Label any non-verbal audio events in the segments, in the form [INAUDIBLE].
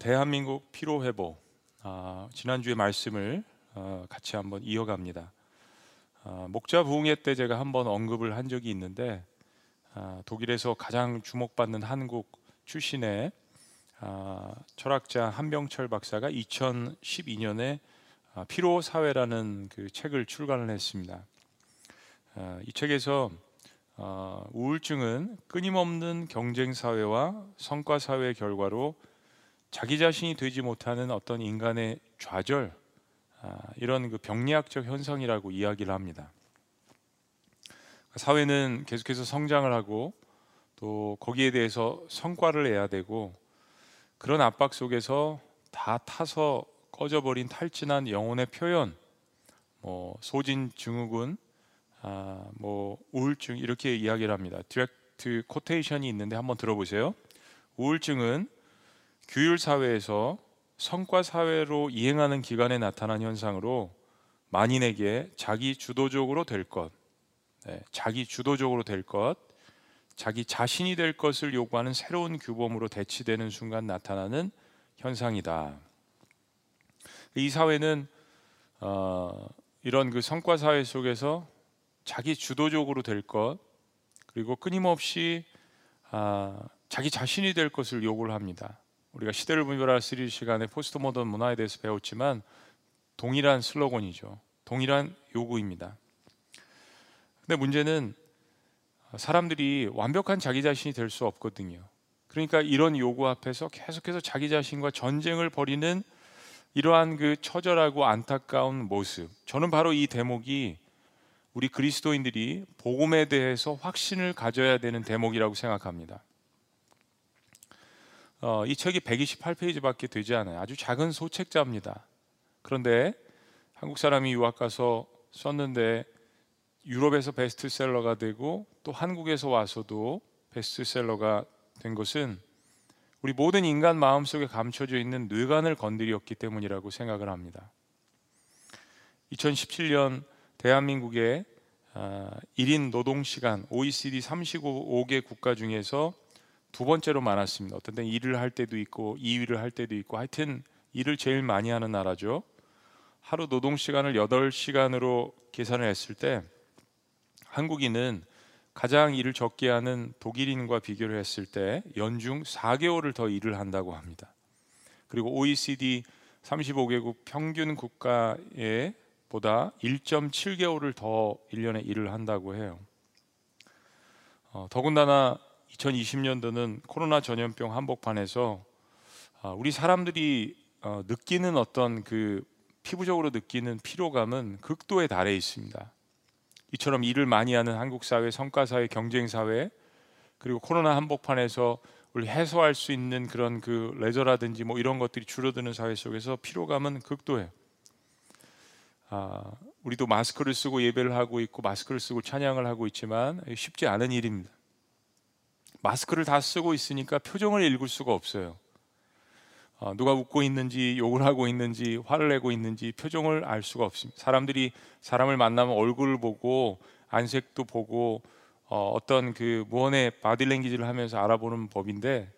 대한민국 피로 회복 아, 지난주에 말씀을 어, 같이 한번 이어갑니다. 아, 목자 부흥회 때 제가 한번 언급을 한 적이 있는데 아, 독일에서 가장 주목받는 한국 출신의 아, 철학자 한병철 박사가 2012년에 아, 피로 사회라는 그 책을 출간을 했습니다. 아, 이 책에서 어, 우울증은 끊임없는 경쟁 사회와 성과 사회의 결과로 자기 자신이 되지 못하는 어떤 인간의 좌절 아, 이런 그 병리학적 현상이라고 이야기를 합니다. 사회는 계속해서 성장을 하고 또 거기에 대해서 성과를 내야 되고 그런 압박 속에서 다 타서 꺼져버린 탈진한 영혼의 표현, 뭐 소진 증후군, 아, 뭐 우울증 이렇게 이야기를 합니다. direct quotation이 있는데 한번 들어보세요. 우울증은 규율 사회에서 성과 사회로 이행하는 기간에 나타난 현상으로 만인에게 자기 주도적으로 될 것, 네, 자기 주도적으로 될 것, 자기 자신이 될 것을 요구하는 새로운 규범으로 대치되는 순간 나타나는 현상이다. 이 사회는 어, 이런 그 성과 사회 속에서 자기 주도적으로 될 것, 그리고 끊임없이 아, 자기 자신이 될 것을 요구를 합니다. 우리가 시대를 분별하라 시리즈 시간에 포스트 모던 문화에 대해서 배웠지만 동일한 슬로건이죠. 동일한 요구입니다. 근데 문제는 사람들이 완벽한 자기 자신이 될 수 없거든요. 그러니까 이런 요구 앞에서 계속해서 자기 자신과 전쟁을 벌이는 이러한 그 처절하고 안타까운 모습. 저는 바로 이 대목이 우리 그리스도인들이 복음에 대해서 확신을 가져야 되는 대목이라고 생각합니다. 어, 이 책이 128페이지밖에 되지 않아요. 아주 작은 소책자입니다. 그런데 한국 사람이 유학 가서 썼는데 유럽에서 베스트셀러가 되고 또 한국에서 와서도 베스트셀러가 된 것은 우리 모든 인간 마음속에 감춰져 있는 뇌관을 건드렸기 때문이라고 생각을 합니다. 2017년 대한민국의 1인 아, 노동 시간 OECD 35개 국가 중에서 두 번째로 많았습니다. 어떤 때 일을 할 때도 있고 2위를 할 때도 있고 하여튼 일을 제일 많이 하는 나라죠. 하루 노동 시간을 8시간으로 계산을 했을 때 한국인은 가장 일을 적게 하는 독일인과 비교를 했을 때 연중 4개월을 더 일을 한다고 합니다. 그리고 OECD 35개국 평균 국가에 보다 1.7개월을 더 1년에 일을 한다고 해요. 어, 더군다나 2020년도는 코로나 전염병 한복판에서 아, 우리 사람들이 어, 느끼는 어떤 그 피부적으로 느끼는 피로감은 극도에 달해 있습니다. 이처럼 일을 많이 하는 한국 사회, 성과 사회, 경쟁 사회 그리고 코로나 한복판에서 우리 해소할 수 있는 그런 그 레저라든지 뭐 이런 것들이 줄어드는 사회 속에서 피로감은 극도해요. 아, 우리도 마스크를 쓰고 예배를 하고 있고 마스크를 쓰고 찬양을 하고 있지만 쉽지 않은 일입니다. 마스크를 다 쓰고 있으니까 표정을 읽을 수가 없어요. 어, 누가 웃고 있는지 욕을 하고 있는지 화를 내고 있는지 표정을 알 수가 없습니다. 사람들이 사람을 만나면 얼굴을 보고 안색도 보고 어, 어떤 그 무언의 바디랭귀지를 하면서 알아보는 법인데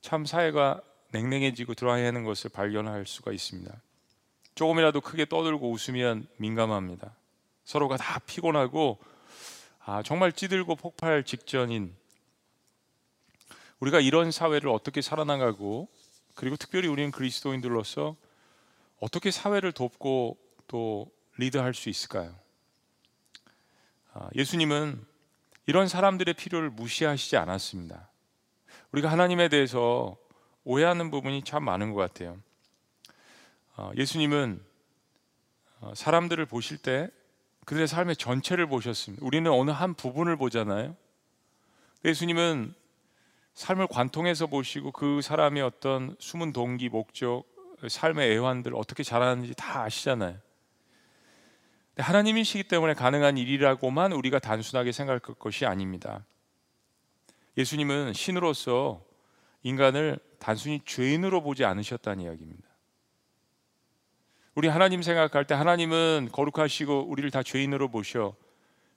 참 사회가 냉랭해지고 드라이하는 것을 발견할 수가 있습니다. 조금이라도 크게 떠들고 웃으면 민감합니다. 서로가 다 피곤하고 아, 정말 찌들고 폭발 직전인 우리가 이런 사회를 어떻게 살아나가고 그리고 특별히 우리는 그리스도인들로서 어떻게 사회를 돕고 또 리드할 수 있을까요? 아, 예수님은 이런 사람들의 필요를 무시하시지 않았습니다. 우리가 하나님에 대해서 오해하는 부분이 참 많은 것 같아요. 어, 예수님은 어, 사람들을 보실 때 그들의 삶의 전체를 보셨습니다. 우리는 어느 한 부분을 보잖아요. 예수님은 삶을 관통해서 보시고 그 사람의 어떤 숨은 동기, 목적, 삶의 애환들 어떻게 자라는지 다 아시잖아요. 하나님이시기 때문에 가능한 일이라고만 우리가 단순하게 생각할 것이 아닙니다. 예수님은 신으로서 인간을 단순히 죄인으로 보지 않으셨다는 이야기입니다. 우리 하나님 생각할 때 하나님은 거룩하시고 우리를 다 죄인으로 보셔.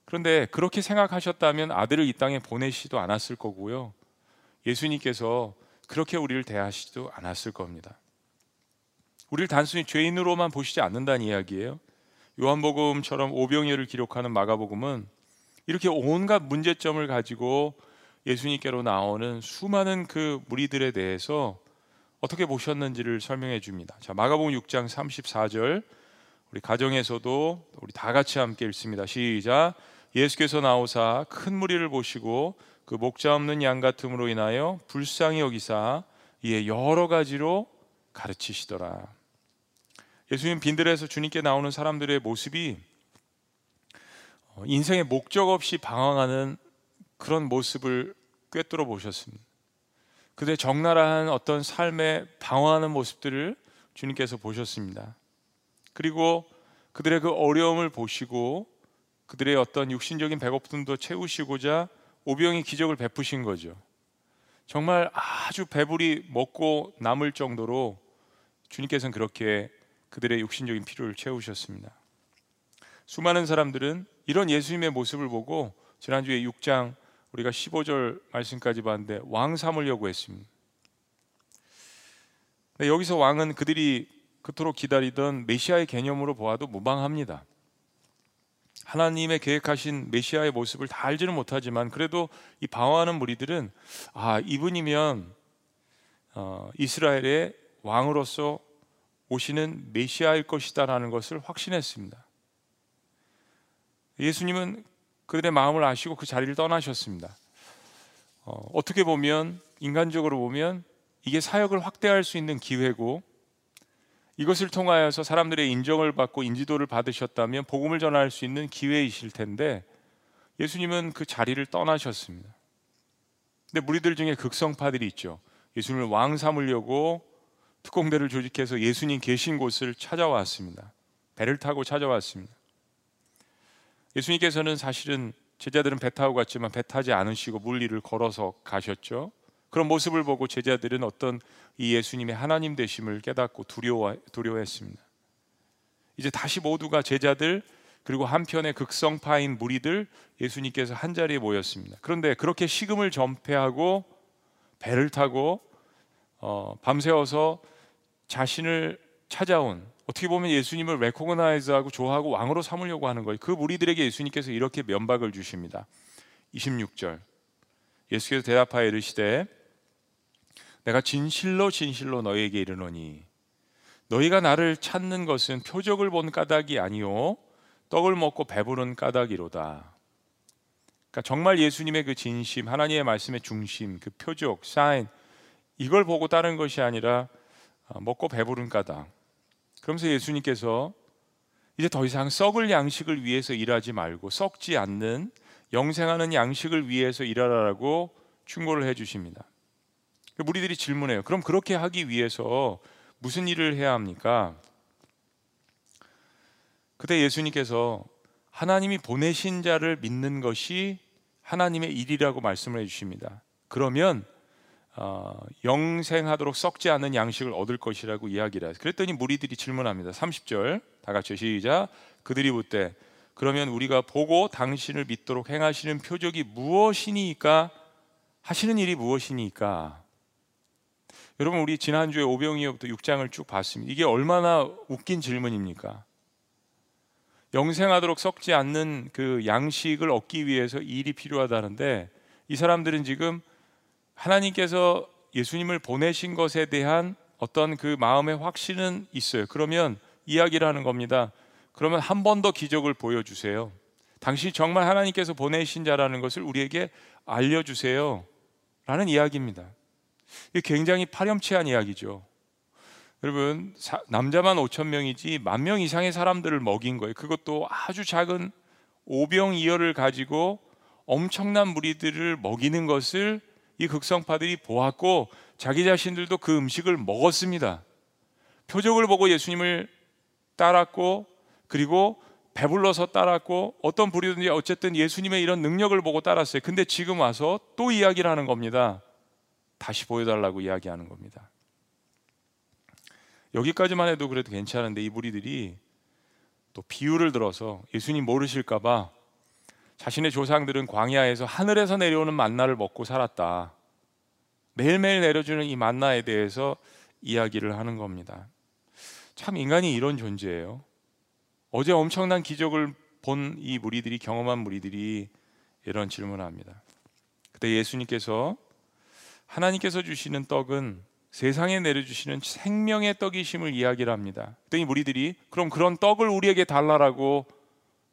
그런데 그렇게 생각하셨다면 아들을 이 땅에 보내시도 않았을 거고요. 예수님께서 그렇게 우리를 대하시지도 않았을 겁니다. 우리를 단순히 죄인으로만 보시지 않는다는 이야기예요. 요한복음처럼 오병이어를 기록하는 마가복음은 이렇게 온갖 문제점을 가지고 예수님께로 나오는 수많은 그 무리들에 대해서 어떻게 보셨는지를 설명해 줍니다. 자, 마가복음 6장 34절 우리 가정에서도 우리 다 같이 함께 읽습니다. 시작. 예수께서 나오사 큰 무리를 보시고 그 목자 없는 양 같음으로 인하여 불쌍히 여기사 이에 여러 가지로 가르치시더라. 예수님 빈들에서 주님께 나오는 사람들의 모습이 어, 인생의 목적 없이 방황하는 그런 모습을 꿰뚫어 보셨습니다. 그들의 적나라한 어떤 삶에 방황하는 모습들을 주님께서 보셨습니다. 그리고 그들의 그 어려움을 보시고 그들의 어떤 육신적인 배고픔도 채우시고자 오병이 기적을 베푸신 거죠. 정말 아주 배불리 먹고 남을 정도로 주님께서는 그렇게 그들의 육신적인 필요를 채우셨습니다. 수많은 사람들은 이런 예수님의 모습을 보고 지난주에 6장 우리가 15절 말씀까지 봤는데 왕 삼으려고 했습니다. 여기서 왕은 그들이 그토록 기다리던 메시아의 개념으로 보아도 무방합니다. 하나님의 계획하신 메시아의 모습을 다 알지는 못하지만 그래도 이 방황하는 무리들은 아 이분이면 어, 이스라엘의 왕으로서 오시는 메시아일 것이다라는 것을 확신했습니다. 예수님은 그들의 마음을 아시고 그 자리를 떠나셨습니다. 어, 떻게 보면 인간적으로 보면 이게 사역을 확대할 수 있는 기회고 이것을 통하여서 사람들의 인정을 받고 인지도를 받으셨다면 복음을 전할 수 있는 기회이실 텐데 예수님은 그 자리를 떠나셨습니다. 근데 무리들 중에 극성파들이 있죠. 예수님을 왕 삼으려고 특공대를 조직해서 예수님 계신 곳을 찾아왔습니다. 배를 타고 찾아왔습니다. 예수님께서는 사실은 제자들은 배 타고 갔지만 배 타지 않으시고 물리를 걸어서 가셨죠. 그런 모습을 보고 제자들은 어떤 이 예수님의 하나님 되심을 깨닫고 두려워 두려워했습니다. 이제 다시 모두가 제자들 그리고 한편의 극성파인 무리들 예수님께서 한 자리에 모였습니다. 그런데 그렇게 식음을 전폐하고 배를 타고 어, 밤새워서 자신을 찾아온 어떻게 보면 예수님을 레코그나이즈하고 좋아하고 왕으로 삼으려고 하는 거예요. 그 무리들에게 예수님께서 이렇게 면박을 주십니다. 26절 예수께서 대답하여 이르시되 내가 진실로 진실로 너에게 이르노니 너희가 나를 찾는 것은 표적을 본 까닭이 아니요 떡을 먹고 배부른 까닭이로다. 그러니까 정말 예수님의 그 진심, 하나님의 말씀의 중심, 그 표적, 사인 이걸 보고 따른 것이 아니라 어, 먹고 배부른 까닭. 그러면서 예수님께서 이제 더 이상 썩을 양식을 위해서 일하지 말고 썩지 않는 영생하는 양식을 위해서 일하라고 충고를 해 주십니다. 그 무리들이 질문해요. 그럼 그렇게 하기 위해서 무슨 일을 해야 합니까? 그때 예수님께서 하나님이 보내신 자를 믿는 것이 하나님의 일이라고 말씀을 해 주십니다. 그러면 어, 영생하도록 썩지 않는 양식을 얻을 것이라고 이야기를 해요. 그랬더니 무리들이 질문합니다. 30절 다 같이 시작. 그들이 묻되 그러면 우리가 보고 당신을 믿도록 행하시는 표적이 무엇이니까 하시는 일이 무엇이니까 여러분 우리 지난주에 오병이어부터 6장을 쭉 봤습니다. 이게 얼마나 웃긴 질문입니까? 영생하도록 썩지 않는 그 양식을 얻기 위해서 일이 필요하다는데 이 사람들은 지금 하나님께서 예수님을 보내신 것에 대한 어떤 그 마음의 확신은 있어요. 그러면 이야기를 하는 겁니다. 그러면 한 번 더 기적을 보여주세요. 당신이 정말 하나님께서 보내신 자라는 것을 우리에게 알려주세요. 라는 이야기입니다. 굉장히 파렴치한 이야기죠. 여러분, 사, 남자만 5천 명이지 만 명 이상의 사람들을 먹인 거예요. 그것도 아주 작은 오병이어를 가지고 엄청난 무리들을 먹이는 것을 이 극성파들이 보았고 자기 자신들도 그 음식을 먹었습니다. 표적을 보고 예수님을 따랐고 그리고 배불러서 따랐고 어떤 부류든지 어쨌든 예수님의 이런 능력을 보고 따랐어요. 근데 지금 와서 또 이야기를 하는 겁니다. 다시 보여달라고 이야기하는 겁니다. 여기까지만 해도 그래도 괜찮은데 이 무리들이 또 비유를 들어서 예수님 모르실까봐 자신의 조상들은 광야에서 하늘에서 내려오는 만나를 먹고 살았다. 매일매일 내려주는 이 만나에 대해서 이야기를 하는 겁니다. 참 인간이 이런 존재예요. 어제 엄청난 기적을 본 이 무리들이 경험한 무리들이 이런 질문을 합니다. 그때 예수님께서 하나님께서 주시는 떡은 세상에 내려주시는 생명의 떡이심을 이야기를 합니다. 그랬더니 무리들이 그럼 그런 떡을 우리에게 달라라고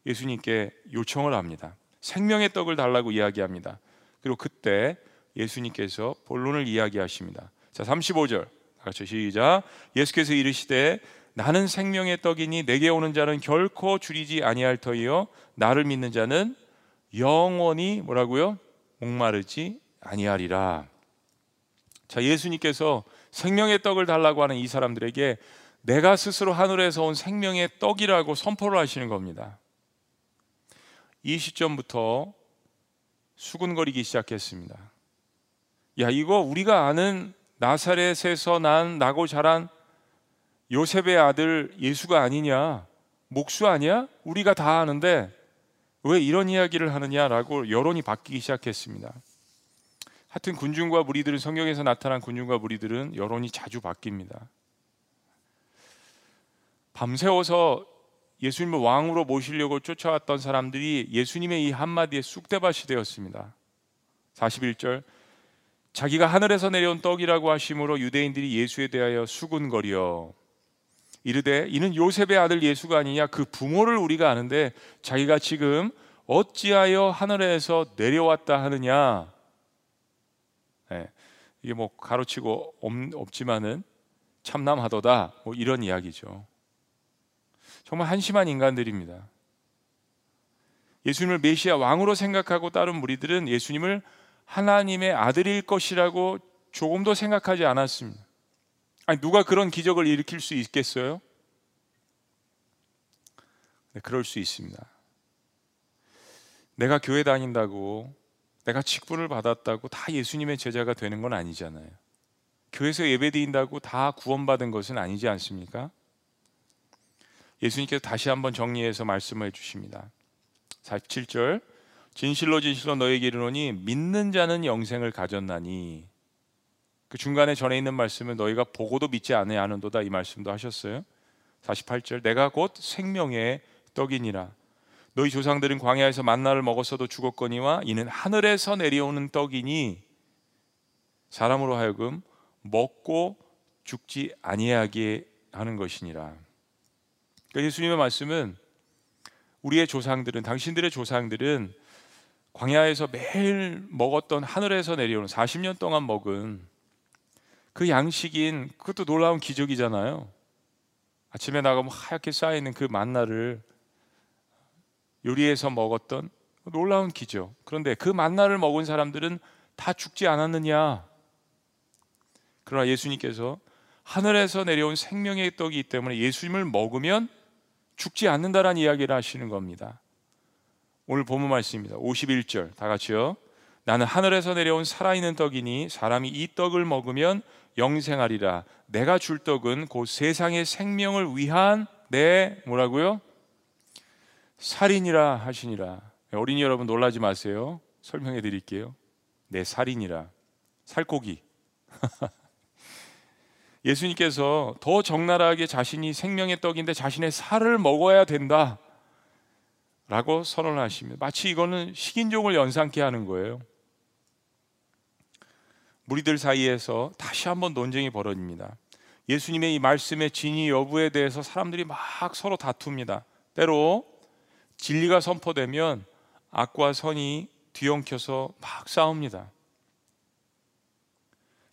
예수님께 요청을 합니다. 생명의 떡을 달라고 이야기합니다. 그리고 그때 예수님께서 본론을 이야기하십니다. 자, 35절. 같이 시작. 예수께서 이르시되 나는 생명의 떡이니 내게 오는 자는 결코 줄이지 아니할 터이요 나를 믿는 자는 영원히 뭐라고요? 목마르지 아니하리라. 자, 예수님께서 생명의 떡을 달라고 하는 이 사람들에게 내가 스스로 하늘에서 온 생명의 떡이라고 선포를 하시는 겁니다. 이 시점부터 수군거리기 시작했습니다. 야, 이거 우리가 아는 나사렛에서 난 나고 자란 요셉의 아들 예수가 아니냐? 목수 아니야? 우리가 다 아는데 왜 이런 이야기를 하느냐라고 여론이 바뀌기 시작했습니다. 하여튼 군중과 무리들은 성경에서 나타난 군중과 무리들은 여론이 자주 바뀝니다. 밤새워서 예수님을 왕으로 모시려고 쫓아왔던 사람들이 예수님의 이 한마디에 쑥대밭이 되었습니다. 41절 자기가 하늘에서 내려온 떡이라고 하심으로 유대인들이 예수에 대하여 수군거려 이르되 이는 요셉의 아들 예수가 아니냐 그 부모를 우리가 아는데 자기가 지금 어찌하여 하늘에서 내려왔다 하느냐 네, 이게 뭐 가로치고 없, 지만은 참남하도다 뭐 이런 이야기죠. 정말 한심한 인간들입니다. 예수님을 메시아 왕으로 생각하고 따른 무리들은 예수님을 하나님의 아들일 것이라고 조금도 생각하지 않았습니다. 아니 누가 그런 기적을 일으킬 수 있겠어요? 네, 그럴 수 있습니다. 내가 교회 다닌다고 내가 직분을 받았다고 다 예수님의 제자가 되는 건 아니잖아요. 교회에서 예배드린다고 다 구원받은 것은 아니지 않습니까? 예수님께서 다시 한번 정리해서 말씀해 주십니다. 47절 진실로 진실로 너에게 이르노니 믿는 자는 영생을 가졌나니 그 중간에 전에 있는 말씀은 너희가 보고도 믿지 아니하는도다 이 말씀도 하셨어요. 48절 내가 곧 생명의 떡이니라 너희 조상들은 광야에서 만나를 먹었어도 죽었거니와 이는 하늘에서 내려오는 떡이니 사람으로 하여금 먹고 죽지 아니하게 하는 것이니라. 그러니까 예수님의 말씀은 우리의 조상들은 당신들의 조상들은 광야에서 매일 먹었던 하늘에서 내려오는 40년 동안 먹은 그 양식인 그것도 놀라운 기적이잖아요. 아침에 나가면 하얗게 쌓여 있는 그 만나를 요리해서 먹었던 놀라운 기적. 그런데 그 만나를 먹은 사람들은 다 죽지 않았느냐? 그러나 예수님께서 하늘에서 내려온 생명의 떡이 있기 때문에 예수님을 먹으면 죽지 않는다라는 이야기를 하시는 겁니다. 오늘 본문 말씀입니다. 51절 다 같이요. 나는 하늘에서 내려온 살아있는 떡이니 사람이 이 떡을 먹으면 영생하리라. 내가 줄 떡은 곧 세상의 생명을 위한 내 뭐라고요? 살인이라 하시니라. 어린이 여러분 놀라지 마세요. 설명해 드릴게요. 내 살인이라. 살코기. [LAUGHS] 예수님께서 더 적나라하게 자신이 생명의 떡인데 자신의 살을 먹어야 된다. 라고 선언 하십니다. 마치 이거는 식인종을 연상케 하는 거예요. 무리들 사이에서 다시 한번 논쟁이 벌어집니다. 예수님의 이 말씀의 진위 여부에 대해서 사람들이 막 서로 다툽니다. 때로 진리가 선포되면 악과 선이 뒤엉켜서 막 싸웁니다.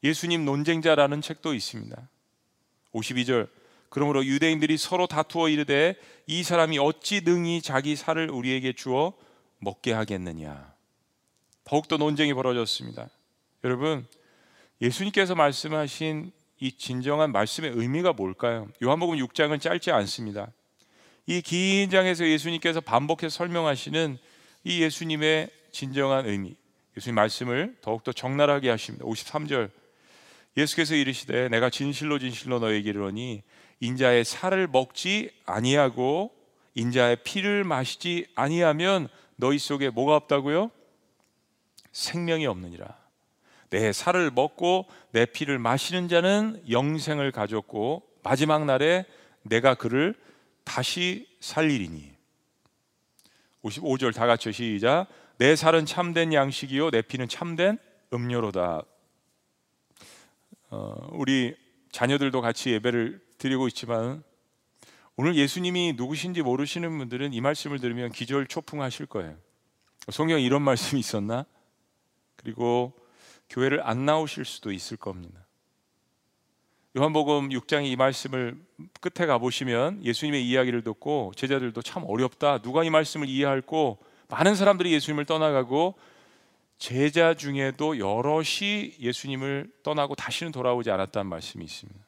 예수님 논쟁자라는 책도 있습니다. 52절 그러므로 유대인들이 서로 다투어 이르되 이 사람이 어찌 능히 자기 살을 우리에게 주어 먹게 하겠느냐. 더욱더 논쟁이 벌어졌습니다. 여러분, 예수님께서 말씀하신 이 진정한 말씀의 의미가 뭘까요? 요한복음 6장은 짧지 않습니다. 이 긴 장에서 예수님께서 반복해서 설명하시는 이 예수님의 진정한 의미, 예수님 말씀을 더욱더 적나라하게 하십니다. 53절 예수께서 이르시되 내가 진실로 진실로 너에게 이르노니 인자의 살을 먹지 아니하고 인자의 피를 마시지 아니하면 너희 속에 뭐가 없다고요? 생명이 없느니라. 내 살을 먹고 내 피를 마시는 자는 영생을 가졌고 마지막 날에 내가 그를 다시 살리리니. 55절 다 같이 시작. 내 살은 참된 양식이요 내 피는 참된 음료로다. 어, 우리 자녀들도 같이 예배를 드리고 있지만 오늘 예수님이 누구신지 모르시는 분들은 이 말씀을 들으면 기절 초풍하실 거예요. 성경에 이런 [LAUGHS] 말씀이 있었나? 그리고 교회를 안 나오실 수도 있을 겁니다 요한복음 6장의 이 말씀을 끝에 가 보시면 예수님의 이야기를 듣고 제자들도 참 어렵다. 누가 이 말씀을 이해할고 많은 사람들이 예수님을 떠나가고 제자 중에도 여럿이 예수님을 떠나고 다시는 돌아오지 않았다는 말씀이 있습니다.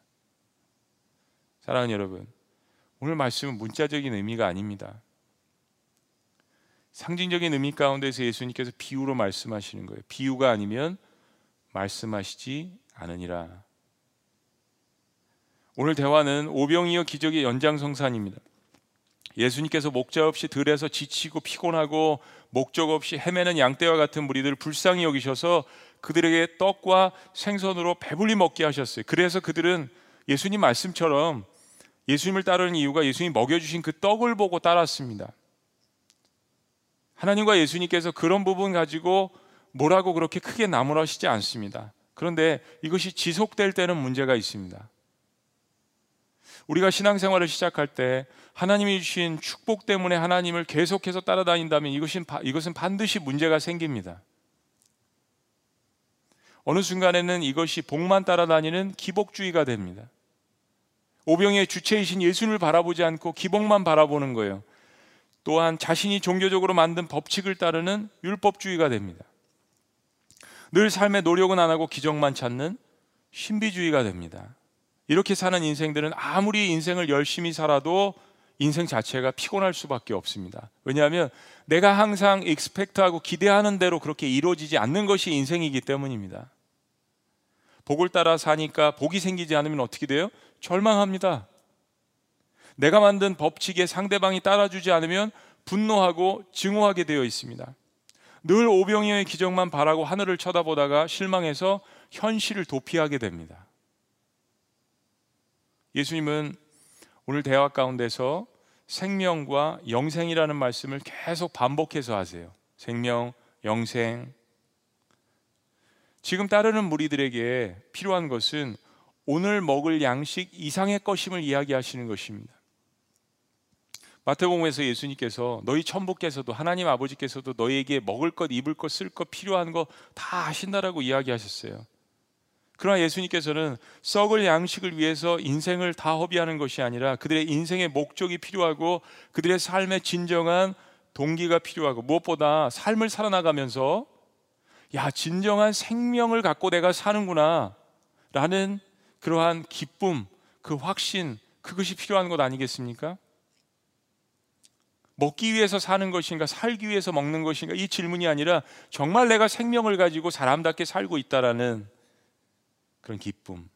사랑하는 여러분, 오늘 말씀은 문자적인 의미가 아닙니다. 상징적인 의미 가운데서 예수님께서 비유로 말씀하시는 거예요. 비유가 아니면 말씀하시지 않으니라. 오늘 대화는 오병이어 기적의 연장성산입니다. 예수님께서 목자 없이 들에서 지치고 피곤하고 목적 없이 헤매는 양떼와 같은 무리들을 불쌍히 여기셔서 그들에게 떡과 생선으로 배불리 먹게 하셨어요. 그래서 그들은 예수님 말씀처럼 예수님을 따르는 이유가 예수님이 먹여주신 그 떡을 보고 따랐습니다. 하나님과 예수님께서 그런 부분 가지고 뭐라고 그렇게 크게 나무라시지 않습니다. 그런데 이것이 지속될 때는 문제가 있습니다. 우리가 신앙생활을 시작할 때 하나님이 주신 축복 때문에 하나님을 계속해서 따라다닌다면 이것은, 이것은 반드시 문제가 생깁니다. 어느 순간에는 이것이 복만 따라다니는 기복주의가 됩니다. 오병의 주체이신 예수를 바라보지 않고 기복만 바라보는 거예요. 또한 자신이 종교적으로 만든 법칙을 따르는 율법주의가 됩니다. 늘 삶의 노력은 안 하고 기적만 찾는 신비주의가 됩니다. 이렇게 사는 인생들은 아무리 인생을 열심히 살아도 인생 자체가 피곤할 수밖에 없습니다. 왜냐하면 내가 항상 익스펙트하고 기대하는 대로 그렇게 이루어지지 않는 것이 인생이기 때문입니다. 복을 따라 사니까 복이 생기지 않으면 어떻게 돼요? 절망합니다. 내가 만든 법칙에 상대방이 따라주지 않으면 분노하고 증오하게 되어 있습니다. 늘 오병이어의 기적만 바라고 하늘을 쳐다보다가 실망해서 현실을 도피하게 됩니다. 예수님은 오늘 대화 가운데서 생명과 영생이라는 말씀을 계속 반복해서 하세요. 생명, 영생. 지금 따르는 무리들에게 필요한 것은 오늘 먹을 양식 이상의 것임을 이야기하시는 것입니다. 마태복음에서 예수님께서 너희 천부께서도 하나님 아버지께서도 너희에게 먹을 것, 입을 것, 쓸 것 필요한 거다 하신다라고 이야기하셨어요. 그러나 예수님께서는 썩을 양식을 위해서 인생을 다 허비하는 것이 아니라 그들의 인생의 목적이 필요하고 그들의 삶의 진정한 동기가 필요하고 무엇보다 삶을 살아나가면서 야, 진정한 생명을 갖고 내가 사는구나 라는 그러한 기쁨, 그 확신, 그것이 필요한 것 아니겠습니까? 먹기 위해서 사는 것인가, 살기 위해서 먹는 것인가, 이 질문이 아니라 정말 내가 생명을 가지고 사람답게 살고 있다라는 그런 기쁨.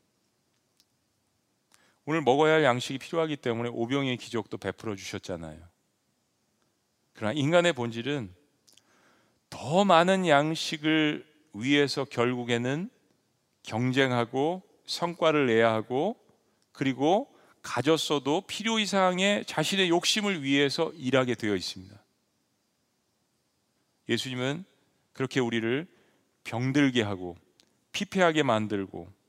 오늘 먹어야 할 양식이 필요하기 때문에 오병의 기적도 베풀어 주셨잖아요. 그러나 인간의 본질은 더 많은 양식을 위해서 결국에는 경쟁하고 성과를 내야 하고 그리고 가졌어도 필요 이상의 자신의 욕심을 위해서 일하게 되어 있습니다. 예수님은 그렇게 우리를 병들게 하고 피폐하게 만들고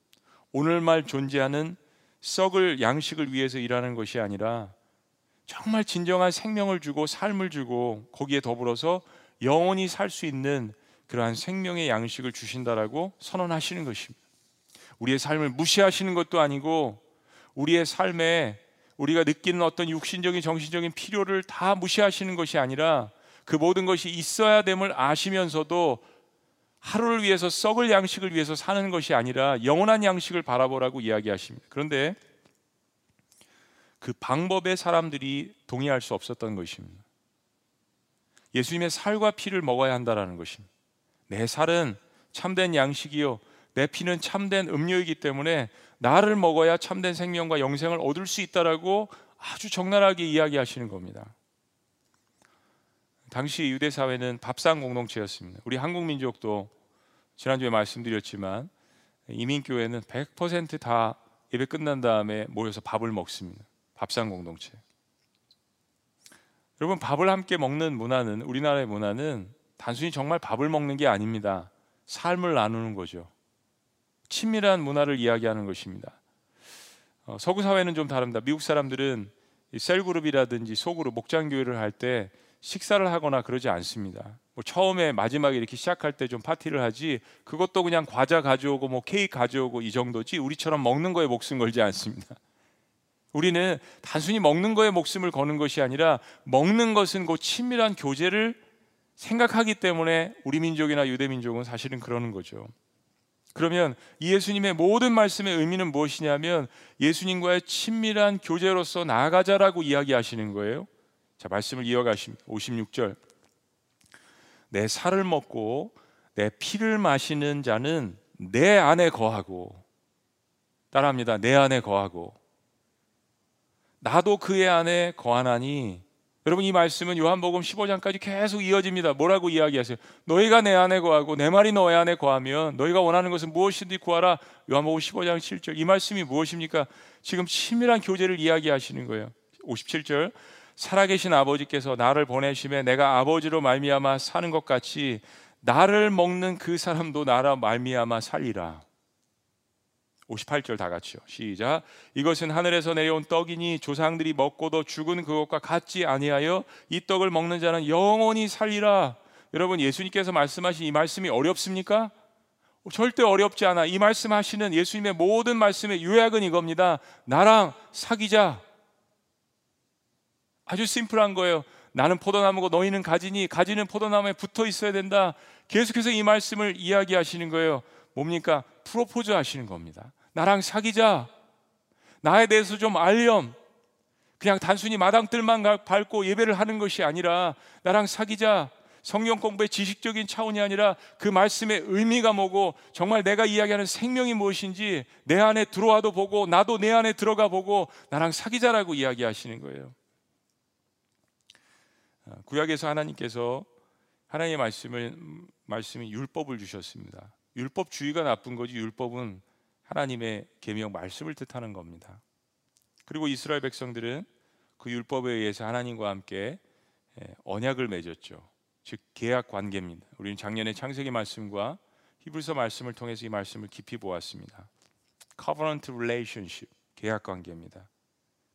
오늘말 존재하는 썩을 양식을 위해서 일하는 것이 아니라 정말 진정한 생명을 주고 삶을 주고 거기에 더불어서 영원히 살 수 있는 그러한 생명의 양식을 주신다라고 선언하시는 것입니다. 우리의 삶을 무시하시는 것도 아니고 우리의 삶에 우리가 느끼는 어떤 육신적인 정신적인 필요를 다 무시하시는 것이 아니라 그 모든 것이 있어야 됨을 아시면서도 하루를 위해서 썩을 양식을 위해서 사는 것이 아니라 영원한 양식을 바라보라고 이야기하십니다. 그런데 그 방법에 사람들이 동의할 수 없었던 것입니다. 예수님의 살과 피를 먹어야 한다라는 것입니다. 내 살은 참된 양식이요. 내 피는 참된 음료이기 때문에 나를 먹어야 참된 생명과 영생을 얻을 수 있다라고 아주 적나라하게 이야기하시는 겁니다. 당시 유대 사회는 밥상 공동체였습니다. 우리 한국 민족도 지난주에 말씀드렸지만 이민 교회는 100%다 예배 끝난 다음에 모여서 밥을 먹습니다. 밥상 공동체. 여러분 밥을 함께 먹는 문화는 우리나라의 문화는 단순히 정말 밥을 먹는 게 아닙니다. 삶을 나누는 거죠. 친밀한 문화를 이야기하는 것입니다. 어, 서구 사회는 좀 다릅니다. 미국 사람들은 셀그룹이라든지 소그룹 목장 교회를 할때 식사를 하거나 그러지 않습니다. 뭐 처음에 마지막에 이렇게 시작할 때 좀 파티를 하지 그것도 그냥 과자 가져오고 뭐 케이크 가져오고 이 정도지 우리처럼 먹는 거에 목숨 걸지 않습니다. [LAUGHS] 우리는 단순히 먹는 거에 목숨을 거는 것이 아니라 먹는 것은 그 친밀한 교제를 생각하기 때문에 우리 민족이나 유대 민족은 사실은 그러는 거죠. 그러면 예수님의 모든 말씀의 의미는 무엇이냐면 예수님과의 친밀한 교제로서 나아가자라고 이야기하시는 거예요. 자, 말씀을 이어가십니다. 56절. 내 살을 먹고 내 피를 마시는 자는 내 안에 거하고 따라합니다. 내 안에 거하고 나도 그의 안에 거하나니 여러분 이 말씀은 요한복음 15장까지 계속 이어집니다. 뭐라고 이야기하세요? 너희가 내 안에 거하고 내 말이 너희 안에 거하면 너희가 원하는 것은 무엇이든지 구하라. 요한복음 15장 7절. 이 말씀이 무엇입니까? 지금 치밀한 교제를 이야기하시는 거예요. 57절. 살아계신 아버지께서 나를 보내심에 내가 아버지로 말미암아 사는 것 같이 나를 먹는 그 사람도 나라 말미암아 살리라. 58절 다 같이요. 시작. 이것은 하늘에서 내려온 떡이니 조상들이 먹고도 죽은 그것과 같지 아니하여 이 떡을 먹는 자는 영원히 살리라. 여러분 예수님께서 말씀하신 이 말씀이 어렵습니까? 절대 어렵지 않아. 이 말씀하시는 예수님의 모든 말씀의 요약은 이겁니다. 나랑 사귀자. 아주 심플한 거예요. 나는 포도나무고 너희는 가지니 가지는 포도나무에 붙어 있어야 된다. 계속해서 이 말씀을 이야기하시는 거예요. 뭡니까? 프로포즈 하시는 겁니다. 나랑 사귀자. 나에 대해서 좀 알렴. 그냥 단순히 마당들만 밟고 예배를 하는 것이 아니라 나랑 사귀자. 성경 공부의 지식적인 차원이 아니라 그 말씀의 의미가 뭐고 정말 내가 이야기하는 생명이 무엇인지 내 안에 들어와도 보고 나도 내 안에 들어가 보고 나랑 사귀자라고 이야기하시는 거예요. 아, 구약에서 하나님께서 하나님의 말씀을 말씀이 율법을 주셨습니다. 율법 주의가 나쁜 거지 율법은 하나님의 계명 말씀을 뜻하는 겁니다. 그리고 이스라엘 백성들은 그 율법에 의해서 하나님과 함께 예, 언약을 맺었죠. 즉 계약 관계입니다. 우리는 작년에 창세기 말씀과 히브리서 말씀을 통해서 이 말씀을 깊이 보았습니다. covenant relationship 계약 관계입니다.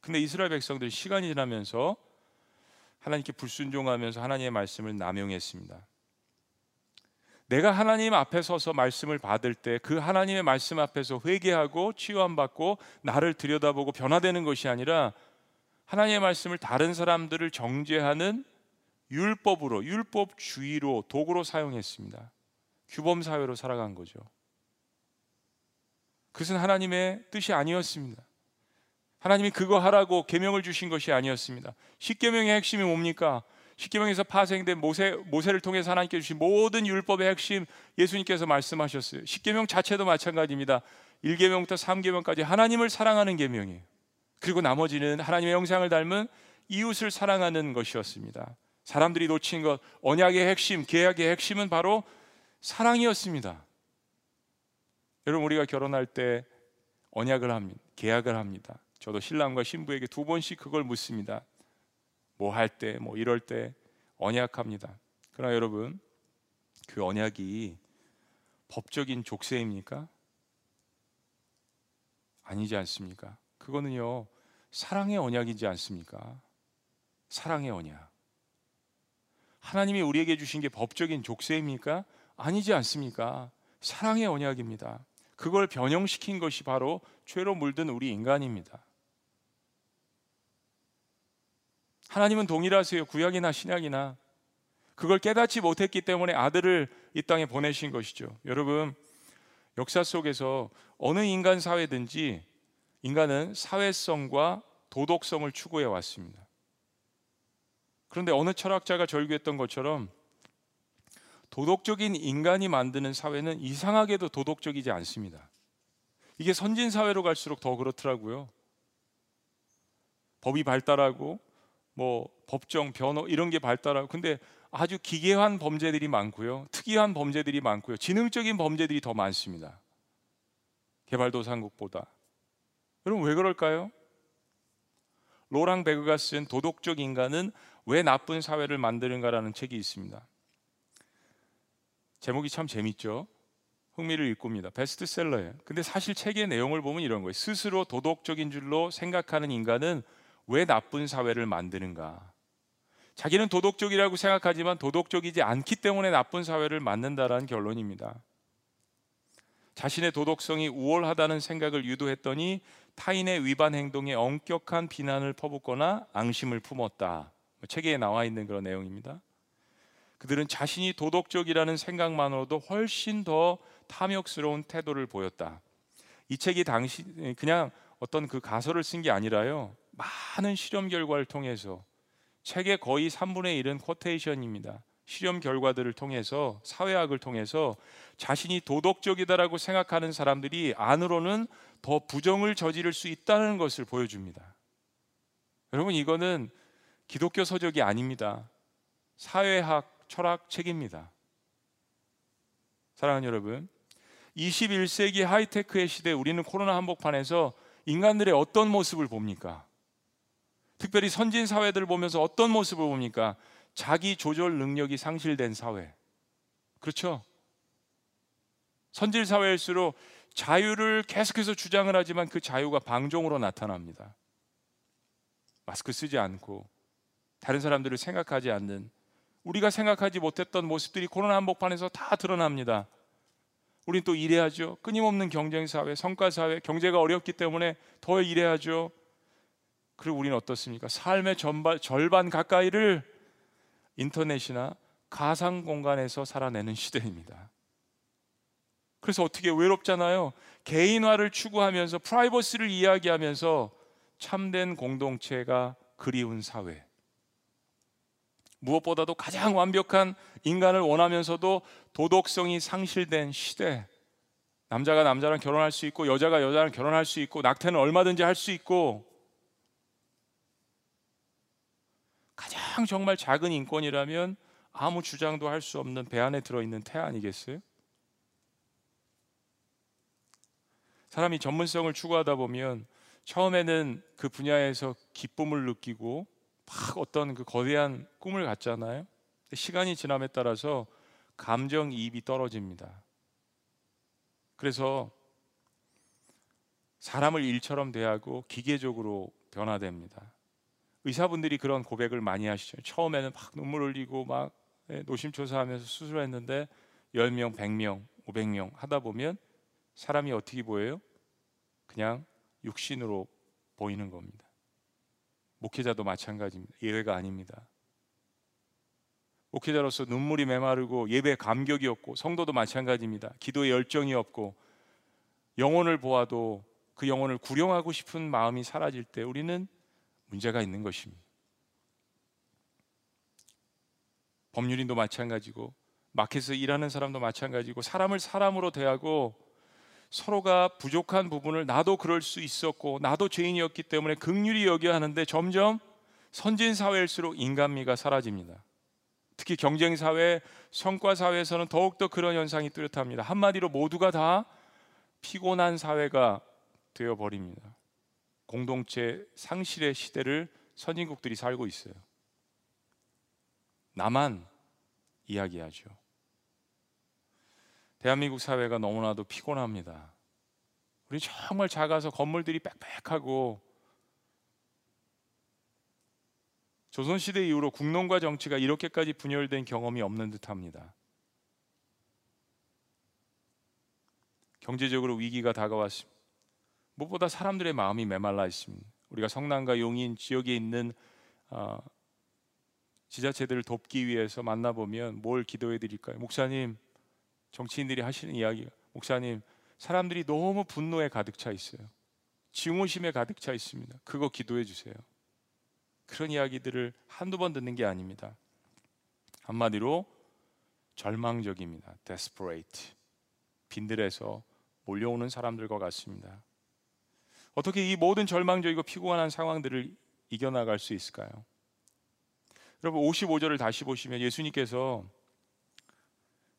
근데 이스라엘 백성들 시간이 지나면서 하나님께 불순종하면서 하나님의 말씀을 남용했습니다. 내가 하나님 앞에 서서 말씀을 받을 때 그 하나님의 말씀 앞에서 회개하고 치유함받고 나를 들여다보고 변화되는 것이 아니라 하나님의 말씀을 다른 사람들을 정죄하는 율법으로 율법주의로 도구로 사용했습니다. 규범 사회로 살아간 거죠. 그것은 하나님의 뜻이 아니었습니다. 하나님이 그거 하라고 계명을 주신 것이 아니었습니다. 십계명의 핵심이 뭡니까? 십계명에서 파생된 모세 모세를 통해서 하나님께 주신 모든 율법의 핵심 예수님께서 말씀하셨어요. 십계명 자체도 마찬가지입니다. 1계명부터 3계명까지 하나님을 사랑하는 계명이에요. 그리고 나머지는 하나님의 형상을 닮은 이웃을 사랑하는 것이었습니다. 사람들이 놓친 것 언약의 핵심, 계약의 핵심은 바로 사랑이었습니다. 여러분 우리가 결혼할 때 언약을 합니다. 계약을 합니다. 저도 신랑과 신부에게 두 번씩 그걸 묻습니다. 뭐 할 때, 뭐 이럴 때 언약합니다. 그러나 여러분, 그 언약이 법적인 족쇄입니까? 아니지 않습니까? 그거는요, 사랑의 언약이지 않습니까? 사랑의 언약. 하나님이 우리에게 주신 게 법적인 족쇄입니까? 아니지 않습니까? 사랑의 언약입니다. 그걸 변형시킨 것이 바로 죄로 물든 우리 인간입니다. 하나님은 동일하세요. 구약이나 신약이나. 그걸 깨닫지 못했기 때문에 아들을 이 땅에 보내신 것이죠. 여러분, 역사 속에서 어느 인간 사회든지 인간은 사회성과 도덕성을 추구해 왔습니다. 그런데 어느 철학자가 절규했던 것처럼 도덕적인 인간이 만드는 사회는 이상하게도 도덕적이지 않습니다. 이게 선진 사회로 갈수록 더 그렇더라고요. 법이 발달하고 뭐 법정, 변호 이런 게 발달하고 근데 아주 기괴한 범죄들이 많고요. 특이한 범죄들이 많고요. 지능적인 범죄들이 더 많습니다. 개발도상국보다. 여러분 왜 그럴까요? 로랑 베그가 쓴 도덕적 인간은 왜 나쁜 사회를 만드는가라는 책이 있습니다. 제목이 참 재밌죠. 흥미를 일꿉니다. 베스트셀러예요. 근데 사실 책의 내용을 보면 이런 거예요. 스스로 도덕적인 줄로 생각하는 인간은 왜 나쁜 사회를 만드는가? 자기는 도덕적이라고 생각하지만 도덕적이지 않기 때문에 나쁜 사회를 만든다라는 결론입니다. 자신의 도덕성이 우월하다는 생각을 유도했더니 타인의 위반 행동에 엄격한 비난을 퍼붓거나 앙심을 품었다. 책에 나와 있는 그런 내용입니다. 그들은 자신이 도덕적이라는 생각만으로도 훨씬 더 탐욕스러운 태도를 보였다. 이 책이 당시 그냥 어떤 그 가설을 쓴 게 아니라요. 많은 실험 결과를 통해서 책의 거의 3분의 1은 쿼테이션입니다. 실험 결과들을 통해서 사회학을 통해서 자신이 도덕적이다라고 생각하는 사람들이 안으로는 더 부정을 저지를 수 있다는 것을 보여줍니다. 여러분 이거는 기독교 서적이 아닙니다. 사회학 철학 책입니다. 사랑하는 여러분, 21세기 하이테크의 시대 우리는 코로나 한복판에서 인간들의 어떤 모습을 봅니까? 특별히 선진 사회들을 보면서 어떤 모습을 봅니까? 자기 조절 능력이 상실된 사회. 그렇죠? 선질 사회일수록 자유를 계속해서 주장을 하지만 그 자유가 방종으로 나타납니다. 마스크 쓰지 않고 다른 사람들을 생각하지 않는 우리가 생각하지 못했던 모습들이 코로나 한복판에서 다 드러납니다. 우린 또 일해야죠. 끊임없는 경쟁 사회, 성과 사회, 경제가 어렵기 때문에 더 일해야죠. 그리고 우리는 어떻습니까? 삶의 전반, 절반 가까이를 인터넷이나 가상 공간에서 살아내는 시대입니다. 그래서 어떻게 외롭잖아요. 개인화를 추구하면서 프라이버시를 이야기하면서 참된 공동체가 그리운 사회. 무엇보다도 가장 완벽한 인간을 원하면서도 도덕성이 상실된 시대. 남자가 남자랑 결혼할 수 있고 여자가 여자랑 결혼할 수 있고 낙태는 얼마든지 할 수 있고 가장 정말 작은 인권이라면 아무 주장도 할 수 없는 배 안에 들어있는 태 아니겠어요? 사람이 전문성을 추구하다 보면 처음에는 그 분야에서 기쁨을 느끼고 막 어떤 그 거대한 꿈을 갖잖아요. 시간이 지남에 따라서 감정 이입이 떨어집니다. 그래서 사람을 일처럼 대하고 기계적으로 변화됩니다. 의사분들이 그런 고백을 많이 하시죠. 처음에는 막 눈물 흘리고 막 예, 노심초사하면서 수술했는데 10명, 100명, 500명 하다 보면 사람이 어떻게 보여요? 그냥 육신으로 보이는 겁니다. 목회자도 마찬가지입니다. 예외가 아닙니다. 목회자로서 눈물이 메마르고 예배 감격이 없고 성도도 마찬가지입니다. 기도에 열정이 없고 영혼을 보아도 그 영혼을 구령하고 싶은 마음이 사라질 때 우리는 문제가 있는 것입니다. 법률인도 마찬가지고 마켓에서 일하는 사람도 마찬가지고 사람을 사람으로 대하고 서로가 부족한 부분을 나도 그럴 수 있었고 나도 죄인이었기 때문에 극률이 여겨야 하는데 점점 선진 사회일수록 인간미가 사라집니다. 특히 경쟁 사회, 성과 사회에서는 더욱더 그런 현상이 뚜렷합니다. 한마디로 모두가 다 피곤한 사회가 되어 버립니다. 공동체 상실의 시대를 선진국들이 살고 있어요. 나만 이야기하죠. 대한민국 사회가 너무나도 피곤합니다. 우리 정말 작아서 건물들이 빽빽하고 조선시대 이후로 국론과 정치가 이렇게까지 분열된 경험이 없는 듯합니다. 경제적으로 위기가 다가왔습니다. 무엇보다 사람들의 마음이 메말라 있습니다. 우리가 성남과 용인 지역에 있는 어, 지자체들을 돕기 위해서 만나보면 뭘 기도해 드릴까요? 목사님, 정치인들이 하시는 이야기가 목사님, 사람들이 너무 분노에 가득 차 있어요. 증오심에 가득 차 있습니다. 그거 기도해 주세요. 그런 이야기들을 한두 번 듣는 게 아닙니다. 한마디로 절망적입니다. desperate. 빈들에서 몰려오는 사람들과 같습니다. 어떻게 이 모든 절망적이고 피곤한 상황들을 이겨나갈 수 있을까요? 여러분 55절을 다시 보시면 예수님께서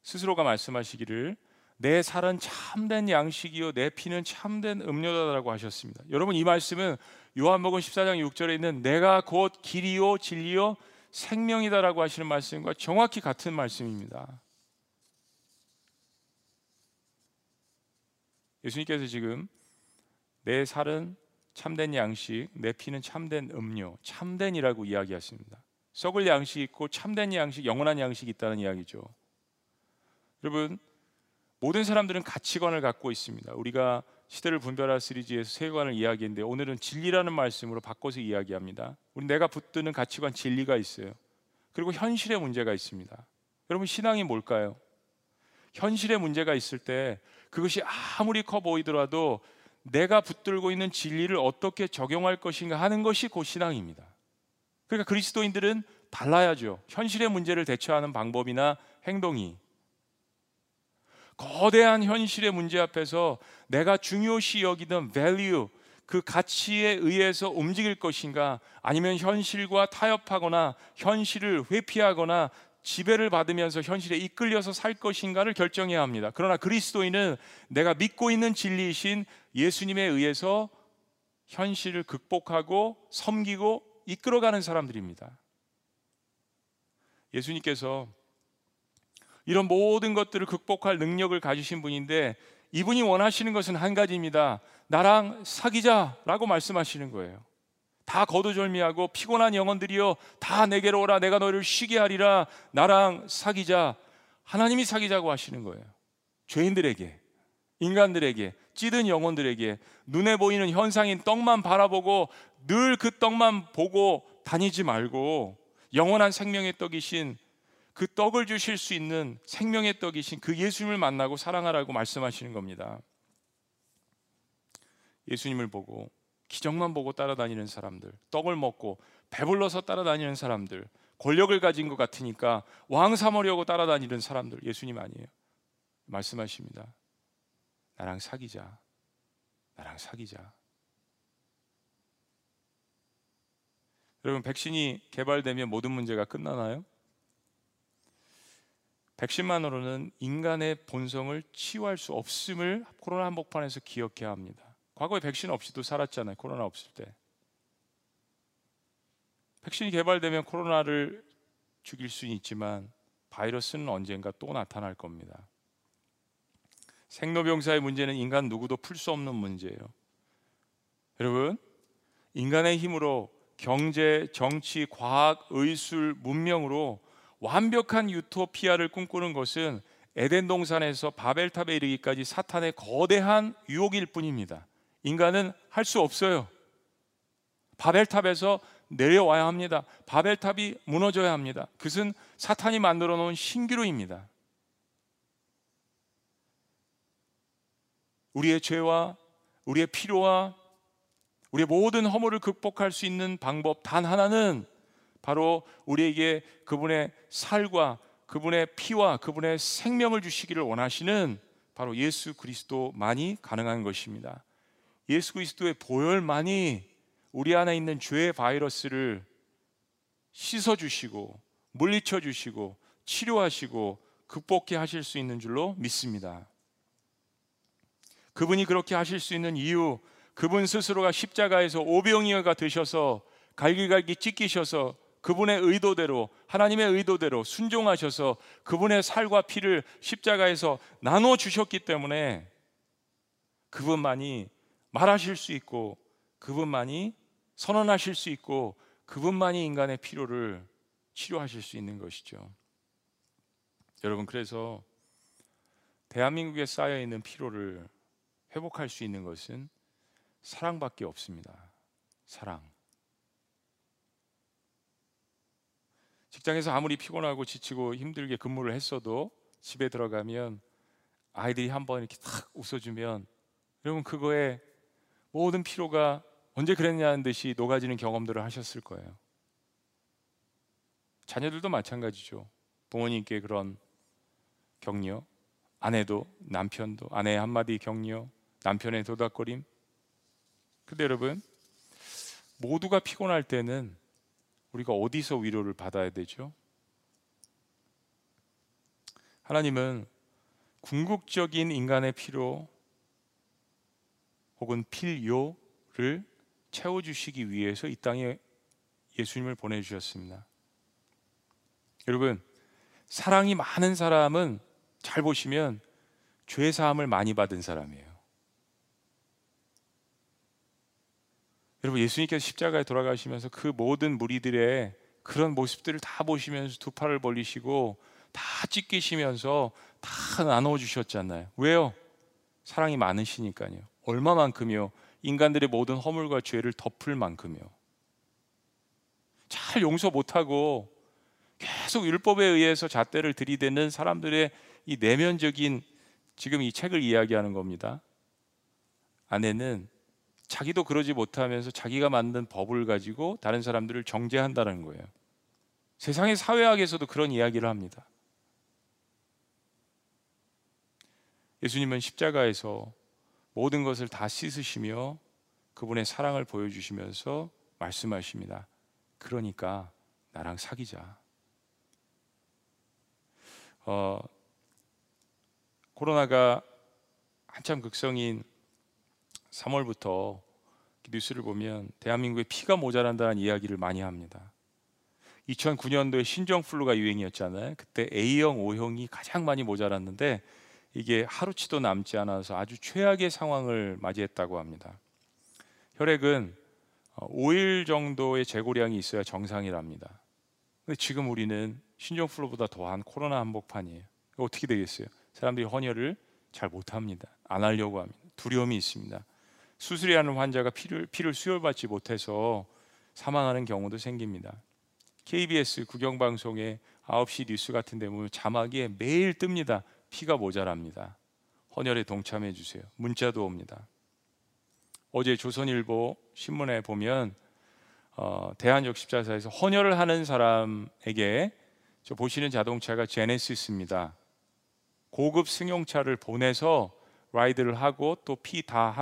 스스로가 말씀하시기를 내 살은 참된 양식이요 내 피는 참된 음료다라고 하셨습니다. 여러분 이 말씀은 요한복음 14장 6절에 있는 내가 곧 길이요 진리요 생명이다라고 하시는 말씀과 정확히 같은 말씀입니다. 예수님께서 지금 내 살은 참된 양식, 내 피는 참된 음료, 참된이라고 이야기하십니다. 썩을 양식 있고 참된 양식, 영원한 양식이 있다는 이야기죠. 여러분 모든 사람들은 가치관을 갖고 있습니다. 우리가 시대를 분별할 시리즈에서 세관을 이야기했는데 오늘은 진리라는 말씀으로 바꿔서 이야기합니다. 우리 내가 붙드는 가치관 진리가 있어요. 그리고 현실의 문제가 있습니다. 여러분 신앙이 뭘까요? 현실의 문제가 있을 때 그것이 아무리 커 보이더라도 내가 붙들고 있는 진리를 어떻게 적용할 것인가 하는 것이 곧 신앙입니다. 그러니까 그리스도인들은 달라야죠. 현실의 문제를 대처하는 방법이나 행동이 거대한 현실의 문제 앞에서 내가 중요시 여기던 value 그 가치에 의해서 움직일 것인가 아니면 현실과 타협하거나 현실을 회피하거나 지배를 받으면서 현실에 이끌려서 살 것인가를 결정해야 합니다. 그러나 그리스도인은 내가 믿고 있는 진리이신 예수님에 의해서 현실을 극복하고 섬기고 이끌어가는 사람들입니다. 예수님께서 이런 모든 것들을 극복할 능력을 가지신 분인데 이분이 원하시는 것은 한 가지입니다. 나랑 사귀자라고 말씀하시는 거예요. 다 거두절미하고 피곤한 영혼들이여 다 내게로 오라 내가 너를 쉬게 하리라 나랑 사귀자 하나님이 사귀자고 하시는 거예요. 죄인들에게 인간들에게 찌든 영혼들에게 눈에 보이는 현상인 떡만 바라보고 늘 그 떡만 보고 다니지 말고 영원한 생명의 떡이신 그 떡을 주실 수 있는 생명의 떡이신 그 예수님을 만나고 사랑하라고 말씀하시는 겁니다. 예수님을 보고 기적만 보고 따라다니는 사람들, 떡을 먹고 배불러서 따라다니는 사람들, 권력을 가진 것 같으니까 왕 삼으려고 따라다니는 사람들 예수님 아니에요. 말씀하십니다. 나랑 사귀자. 나랑 사귀자. 여러분 백신이 개발되면 모든 문제가 끝나나요? 백신만으로는 인간의 본성을 치유할 수 없음을 코로나 한복판에서 기억해야 합니다. 과거에 백신 없이도 살았잖아요. 코로나 없을 때. 백신이 개발되면 코로나를 죽일 수는 있지만 바이러스는 언젠가 또 나타날 겁니다. 생로병사의 문제는 인간 누구도 풀 수 없는 문제예요. 여러분, 인간의 힘으로 경제, 정치, 과학, 의술, 문명으로 완벽한 유토피아를 꿈꾸는 것은 에덴 동산에서 바벨탑에 이르기까지 사탄의 거대한 유혹일 뿐입니다. 인간은 할 수 없어요. 바벨탑에서 내려와야 합니다. 바벨탑이 무너져야 합니다. 그것은 사탄이 만들어 놓은 신기루입니다. 우리의 죄와 우리의 필요와 우리의 모든 허물을 극복할 수 있는 방법 단 하나는 바로 우리에게 그분의 살과 그분의 피와 그분의 생명을 주시기를 원하시는 바로 예수 그리스도만이 가능한 것입니다. 예수 그리스도의 보혈만이 우리 안에 있는 죄의 바이러스를 씻어 주시고 물리쳐 주시고 치료하시고 극복해 하실 수 있는 줄로 믿습니다. 그분이 그렇게 하실 수 있는 이유 그분 스스로가 십자가에서 오병이어가 되셔서 갈기갈기 찢기셔서 그분의 의도대로 하나님의 의도대로 순종하셔서 그분의 살과 피를 십자가에서 나눠 주셨기 때문에 그분만이 말하실 수 있고 그분만이 선언하실 수 있고 그분만이 인간의 필요를 치료하실 수 있는 것이죠. 여러분 그래서 대한민국에 쌓여 있는 피로를 회복할 수 있는 것은 사랑밖에 없습니다. 사랑. 직장에서 아무리 피곤하고 지치고 힘들게 근무를 했어도 집에 들어가면 아이들이 한번 이렇게 탁 웃어주면 여러분 그거에 모든 피로가 언제 그랬냐는 듯이 녹아지는 경험들을 하셨을 거예요. 자녀들도 마찬가지죠. 부모님께 그런 격려, 아내도 남편도 아내의 한마디 격려, 남편의 도닥거림. 근데 여러분 모두가 피곤할 때는 우리가 어디서 위로를 받아야 되죠? 하나님은 궁극적인 인간의 필요 혹은 필요를 채워주시기 위해서 이 땅에 예수님을 보내주셨습니다. 여러분, 사랑이 많은 사람은 잘 보시면 죄 사함을 많이 받은 사람이에요. 여러분, 예수님께서 십자가에 돌아가시면서 그 모든 무리들의 그런 모습들을 다 보시면서 두 팔을 벌리시고 다 찢기시면서 다 나눠 주셨잖아요. 왜요? 사랑이 많으시니까요. 얼마만큼요? 인간들의 모든 허물과 죄를 덮을 만큼요. 잘 용서 못하고 계속 율법에 의해서 잣대를 들이대는 사람들의 이 내면적인 지금 이 책을 이야기하는 겁니다. 아내는 자기도 그러지 못하면서 자기가 만든 법을 가지고 다른 사람들을 정죄한다는 거예요. 세상의 사회학에서도 그런 이야기를 합니다. 예수님은 십자가에서 모든 것을 다 씻으시며 그분의 사랑을 보여주시면서 말씀하십니다. 그러니까 나랑 사귀자. 어, 코로나가 한참 극성인 3월부터 뉴스를 보면 대한민국에 피가 모자란다는 이야기를 많이 합니다. 2009년도에 신종플루가 유행이었잖아요. 그때 A형, O형이 가장 많이 모자랐는데 이게 하루치도 남지 않아서 아주 최악의 상황을 맞이했다고 합니다. 혈액은 5일 어, 정도의 재고량이 있어야 정상이랍니다. 근데 지금 우리는 신종플루보다 더한 코로나 한복판이에요. 어떻게 되겠어요? 사람들이 헌혈을 잘 못합니다. 안 하려고 합니다. 두려움이 있습니다. 수술이 하는 환자가 피를, 피를 수혈받지 못해서 사망하는 경우도 생깁니다. KBS 국영방송의 9시 뉴스 같은 데 보면 자막에 매일 뜹니다. 피가 모자랍니다. 헌혈에 동참해 주세요. 문자도 옵니다. 어제 조선일보 신문에 보면 어, 대한역 십자사에서 헌혈을 하는 사람에게 저 보시는 자동차가 제네시스입니다. 고급 승용차를 보내서 라이드를 하고 또 피 다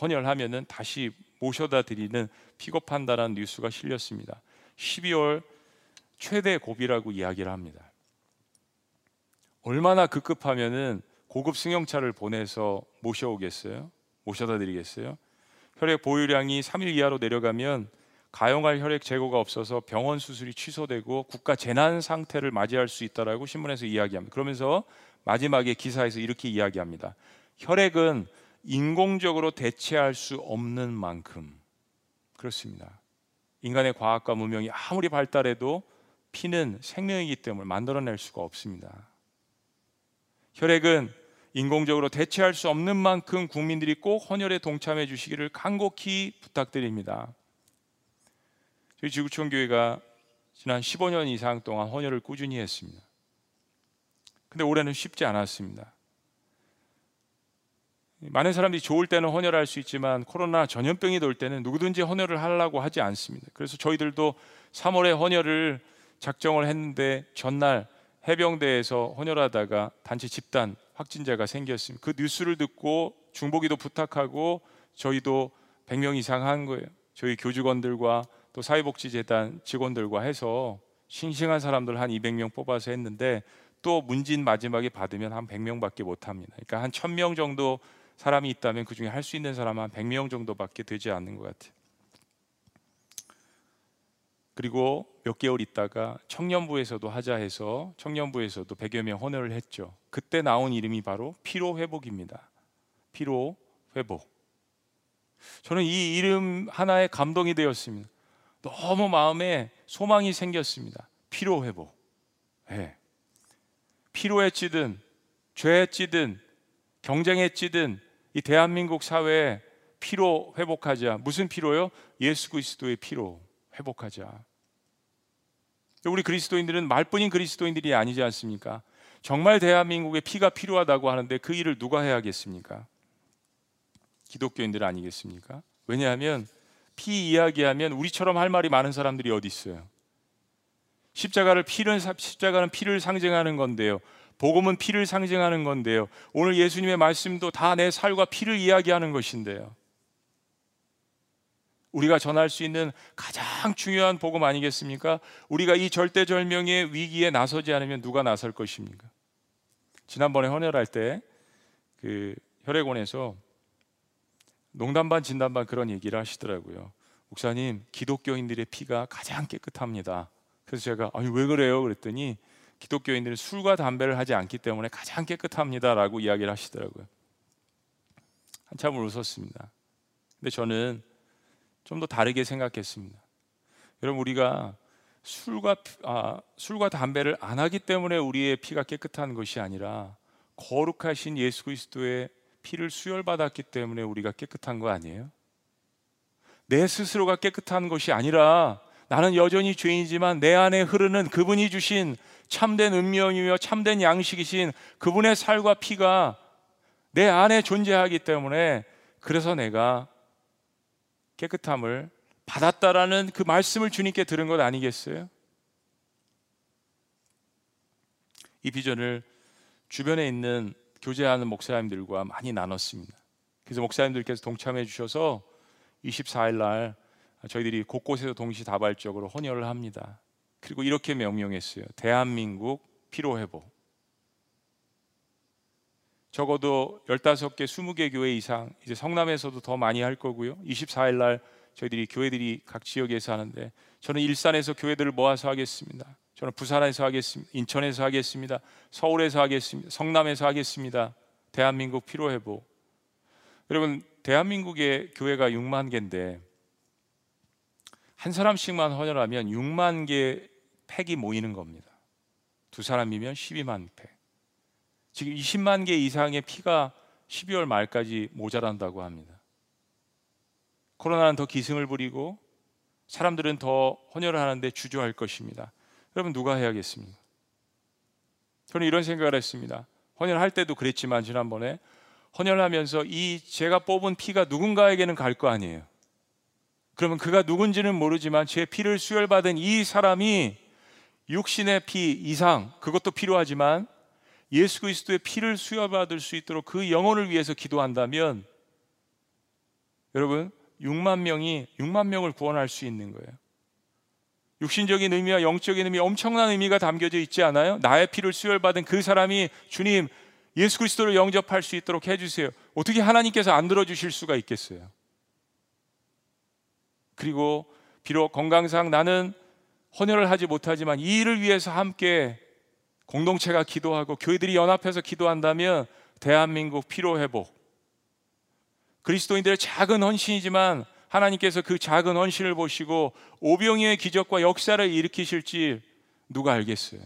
헌혈하면은 다시 모셔다 드리는 픽업한다라는 뉴스가 실렸습니다. 12월 최대 고비라고 이야기를 합니다. 얼마나 급급하면은 고급 승용차를 보내서 모셔오겠어요? 모셔다 드리겠어요? 혈액 보유량이 3일 이하로 내려가면 가용할 혈액 재고가 없어서 병원 수술이 취소되고 국가 재난 상태를 맞이할 수 있다라고 신문에서 이야기합니다. 그러면서 마지막에 기사에서 이렇게 이야기합니다. 혈액은 인공적으로 대체할 수 없는 만큼 그렇습니다. 인간의 과학과 문명이 아무리 발달해도 피는 생명이기 때문에 만들어낼 수가 없습니다. 혈액은 인공적으로 대체할 수 없는 만큼 국민들이 꼭 헌혈에 동참해 주시기를 간곡히 부탁드립니다. 저희 지구촌 교회가 지난 15년 이상 동안 헌혈을 꾸준히 했습니다. 근데 올해는 쉽지 않았습니다. 많은 사람들이 좋을 때는 헌혈할 수 있지만 코로나 전염병이 돌 때는 누구든지 헌혈을 하려고 하지 않습니다. 그래서 저희들도 3월에 헌혈을 작정을 했는데 전날 해병대에서 헌혈하다가 단체 집단 확진자가 생겼습니다. 그 뉴스를 듣고 중보기도 부탁하고 저희도 100명 이상 한 거예요. 저희 교직원들과 또 사회복지재단 직원들과 해서 싱싱한 사람들 한 200명 뽑아서 했는데 또 문진 마지막에 받으면 한 100명밖에 못 합니다. 그러니까 한 1000명 정도 사람이 있다면 그 중에 할 수 있는 사람은 한 100명 정도밖에 되지 않는 것 같아요. 그리고 몇 개월 있다가 청년부에서도 하자 해서 청년부에서도 100여 명 헌혈을 했죠. 그때 나온 이름이 바로 피로 회복입니다. 피로 회복. 저는 이 이름 하나에 감동이 되었습니다. 너무 마음에 소망이 생겼습니다. 피로 회복. 네. 피로에 찌든 죄에 찌든 경쟁에 찌든 이 대한민국 사회에 피로 회복하자. 무슨 피로요? 예수 그리스도의 피로 회복하자. 우리 그리스도인들은 말뿐인 그리스도인들이 아니지 않습니까? 정말 대한민국에 피가 필요하다고 하는데 그 일을 누가 해야겠습니까? 기독교인들 아니겠습니까? 왜냐하면 피 이야기하면 우리처럼 할 말이 많은 사람들이 어디 있어요? 십자가를 피는 십자가는 피를 상징하는 건데요. 복음은 피를 상징하는 건데요. 오늘 예수님의 말씀도 다 내 살과 피를 이야기하는 것인데요. 우리가 전할 수 있는 가장 중요한 복음 아니겠습니까? 우리가 이 절대절명의 위기에 나서지 않으면 누가 나설 것입니까? 지난번에 헌혈할 때 그 혈액원에서 농담 반 진담 반 그런 얘기를 하시더라고요. 목사님, 기독교인들의 피가 가장 깨끗합니다. 그래서 제가 아니 왜 그래요? 그랬더니 기독교인들은 술과 담배를 하지 않기 때문에 가장 깨끗합니다라고 이야기를 하시더라고요. 한참을 웃었습니다. 근데 저는 좀 더 다르게 생각했습니다. 여러분 우리가 술과 아, 술과 담배를 안 하기 때문에 우리의 피가 깨끗한 것이 아니라 거룩하신 예수 그리스도의 피를 수혈받았기 때문에 우리가 깨끗한 거 아니에요? 내 스스로가 깨끗한 것이 아니라 나는 여전히 죄인이지만 내 안에 흐르는 그분이 주신 참된 운명이며 참된 양식이신 그분의 살과 피가 내 안에 존재하기 때문에 그래서 내가 깨끗함을 받았다라는 그 말씀을 주님께 들은 것 아니겠어요? 이 비전을 주변에 있는 교제하는 목사님들과 많이 나눴습니다. 그래서 목사님들께서 동참해 주셔서 24일 날 저희들이 곳곳에서 동시다발적으로 헌혈을 합니다. 그리고 이렇게 명명했어요. 대한민국 피로 회복. 적어도 15개, 20개 교회 이상 이제 성남에서도 더 많이 할 거고요. 24일 날 저희들이 교회들이 각 지역에서 하는데 저는 일산에서 교회들을 모아서 하겠습니다. 저는 부산에서 하겠습니다. 인천에서 하겠습니다. 서울에서 하겠습니다. 성남에서 하겠습니다. 대한민국 피로 회복. 여러분, 대한민국의 교회가 6만 개인데 한 사람씩만 헌혈하면 6만 개 팩이 모이는 겁니다. 두 사람이면 12만 팩. 지금 20만 개 이상의 피가 12월 말까지 모자란다고 합니다. 코로나는 더 기승을 부리고 사람들은 더 헌혈을 하는데 주저할 것입니다. 여러분 누가 해야겠습니까? 저는 이런 생각을 했습니다. 헌혈할 때도 그랬지만 지난번에 헌혈하면서 이 제가 뽑은 피가 누군가에게는 갈 거 아니에요. 그러면 그가 누군지는 모르지만 제 피를 수혈받은 이 사람이 육신의 피 이상 그것도 필요하지만 예수 그리스도의 피를 수혈받을 수 있도록 그 영혼을 위해서 기도한다면 여러분 6만 명이 6만 명을 구원할 수 있는 거예요. 육신적인 의미와 영적인 의미 엄청난 의미가 담겨져 있지 않아요? 나의 피를 수혈받은 그 사람이 주님 예수 그리스도를 영접할 수 있도록 해주세요. 어떻게 하나님께서 안 들어주실 수가 있겠어요? 그리고 비록 건강상 나는 헌혈을 하지 못하지만 이 일을 위해서 함께 공동체가 기도하고 교회들이 연합해서 기도한다면 대한민국 피로 회복 그리스도인들의 작은 헌신이지만 하나님께서 그 작은 헌신을 보시고 오병이의 기적과 역사를 일으키실지 누가 알겠어요?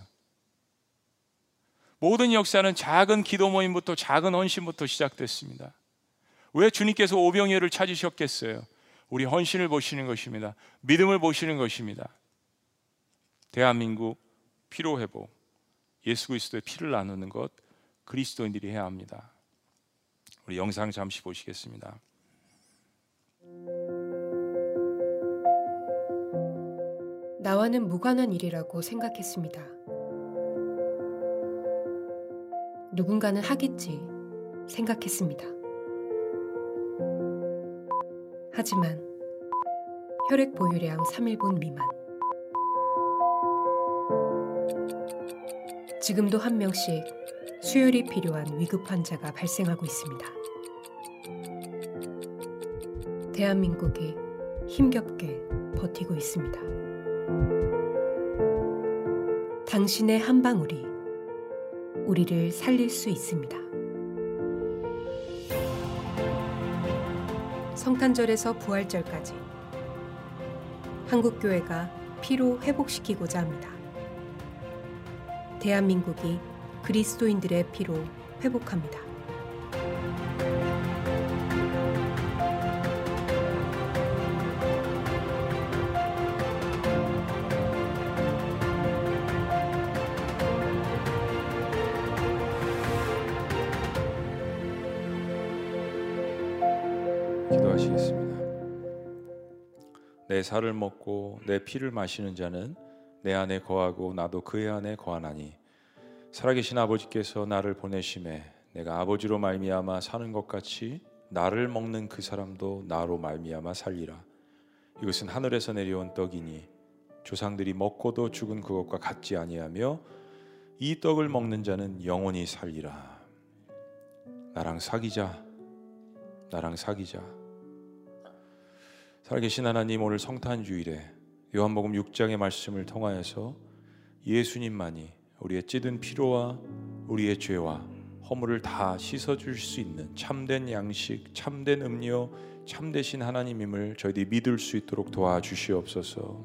모든 역사는 작은 기도 모임부터 작은 헌신부터 시작됐습니다. 왜 주님께서 오병이어를 찾으셨겠어요? 우리 헌신을 보시는 것입니다. 믿음을 보시는 것입니다. 대한민국 피로 회복, 예수 그리스도의 피를 나누는 것 그리스도인들이 해야 합니다. 우리 영상 잠시 보시겠습니다. 나와는 무관한 일이라고 생각했습니다. 누군가는 하겠지 생각했습니다. 하지만 혈액 보유량 3일분 미만. 지금도 한 명씩 수혈이 필요한 위급 환자가 발생하고 있습니다. 대한민국이 힘겹게 버티고 있습니다. 당신의 한 방울이 우리를 살릴 수 있습니다. 성탄절에서 부활절까지 한국교회가 피로 회복시키고자 합니다. 대한민국이 그리스도인들의 피로 회복합니다. 내 살을 먹고 내 피를 마시는 자는 내 안에 거하고 나도 그의 안에 거하나니 살아계신 아버지께서 나를 보내심에 내가 아버지로 말미암아 사는 것 같이 나를 먹는 그 사람도 나로 말미암아 살리라. 이것은 하늘에서 내려온 떡이니 조상들이 먹고도 죽은 그것과 같지 아니하며 이 떡을 먹는 자는 영원히 살리라. 나랑 사귀자. 나랑 사귀자. 살아계신 하나님 오늘 성탄 주일에 요한복음 6장의 말씀을 통하여서 예수님만이 우리의 찌든 피로와 우리의 죄와 허물을 다 씻어 줄수 있는 참된 양식, 참된 음료, 참되신 하나님임을 저희들이 믿을 수 있도록 도와주시옵소서.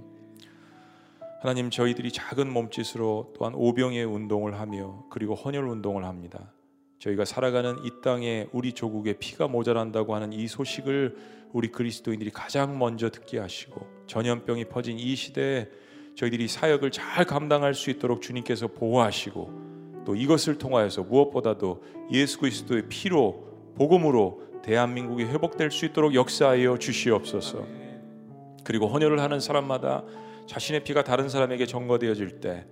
하나님 저희들이 작은 몸짓으로 또한 오병의 운동을 하며 그리고 헌혈 운동을 합니다. 저희가 살아가는 이 땅에 우리 조국에 피가 모자란다고 하는 이 소식을 우리 그리스도인들이 가장 먼저 듣게 하시고 전염병이 퍼진 이 시대에 저희들이 사역을 잘 감당할 수 있도록 주님께서 보호하시고 또 이것을 통하여서 무엇보다도 예수 그리스도의 피로 복음으로 대한민국이 회복될 수 있도록 역사하여 주시옵소서. 그리고 헌혈을 하는 사람마다 자신의 피가 다른 사람에게 전거되어질 때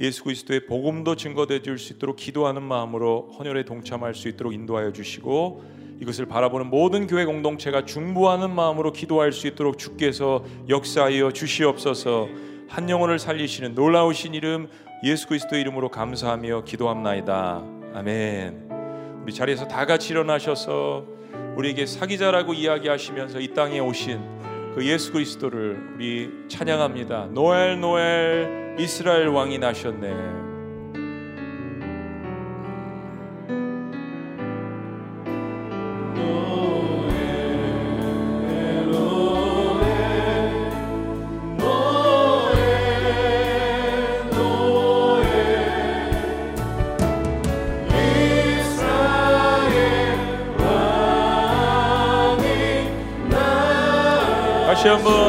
예수 그리스도의 복음도 증거되어 줄수 있도록 기도하는 마음으로 헌혈에 동참할 수 있도록 인도하여 주시고 이것을 바라보는 모든 교회 공동체가 중보하는 마음으로 기도할 수 있도록 주께서 역사하여 주시옵소서. 한 영혼을 살리시는 놀라우신 이름 예수 그리스도의 이름으로 감사하며 기도합나이다. 아멘. 우리 자리에서 다 같이 일어나셔서 우리에게 사기자라고 이야기하시면서 이 땅에 오신 그 예수 그리스도를 우리 찬양합니다. 노엘 노엘 이스라엘 왕이 나셨네. 다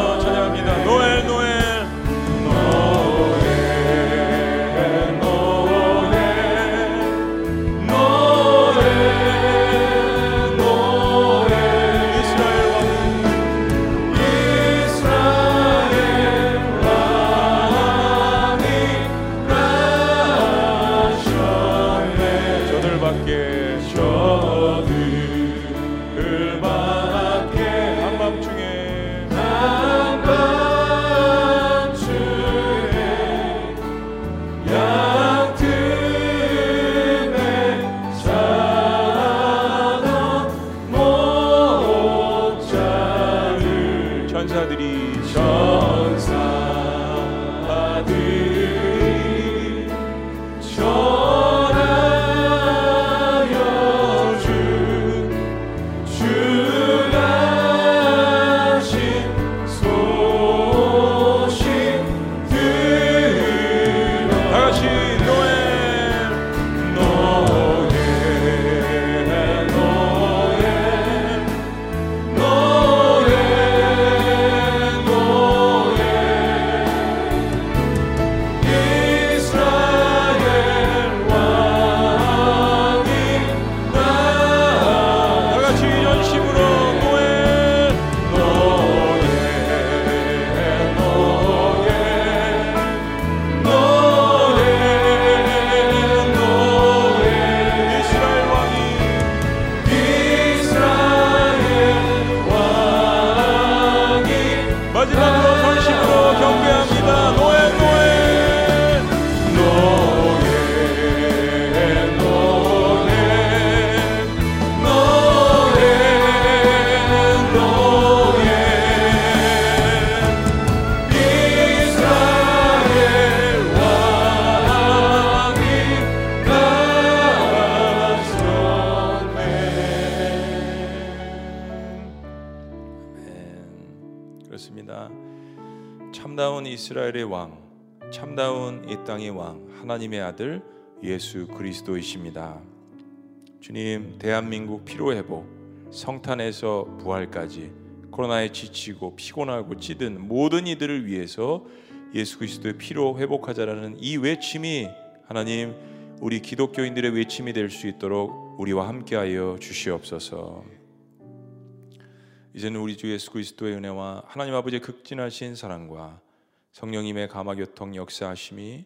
땅의 왕, 하나님의 아들 예수 그리스도이십니다. 주님, 대한민국 피로 회복, 성탄에서 부활까지 코로나에 지치고 피곤하고 찌든 모든 이들을 위해서 예수 그리스도의 피로 회복하자라는 이 외침이 하나님 우리 기독교인들의 외침이 될 수 있도록 우리와 함께하여 주시옵소서. 이제는 우리 주 예수 그리스도의 은혜와 하나님 아버지의 극진하신 사랑과 성령님의 감화 교통 역사하심이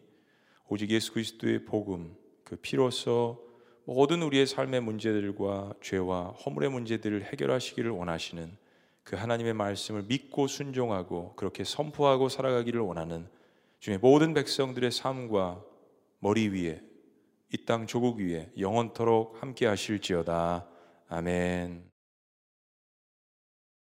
오직 예수 그리스도의 복음 그 피로써 모든 우리의 삶의 문제들과 죄와 허물의 문제들을 해결하시기를 원하시는 그 하나님의 말씀을 믿고 순종하고 그렇게 선포하고 살아가기를 원하는 주의 모든 백성들의 삶과 머리 위에 이 땅 조국 위에 영원토록 함께 하실지어다. 아멘.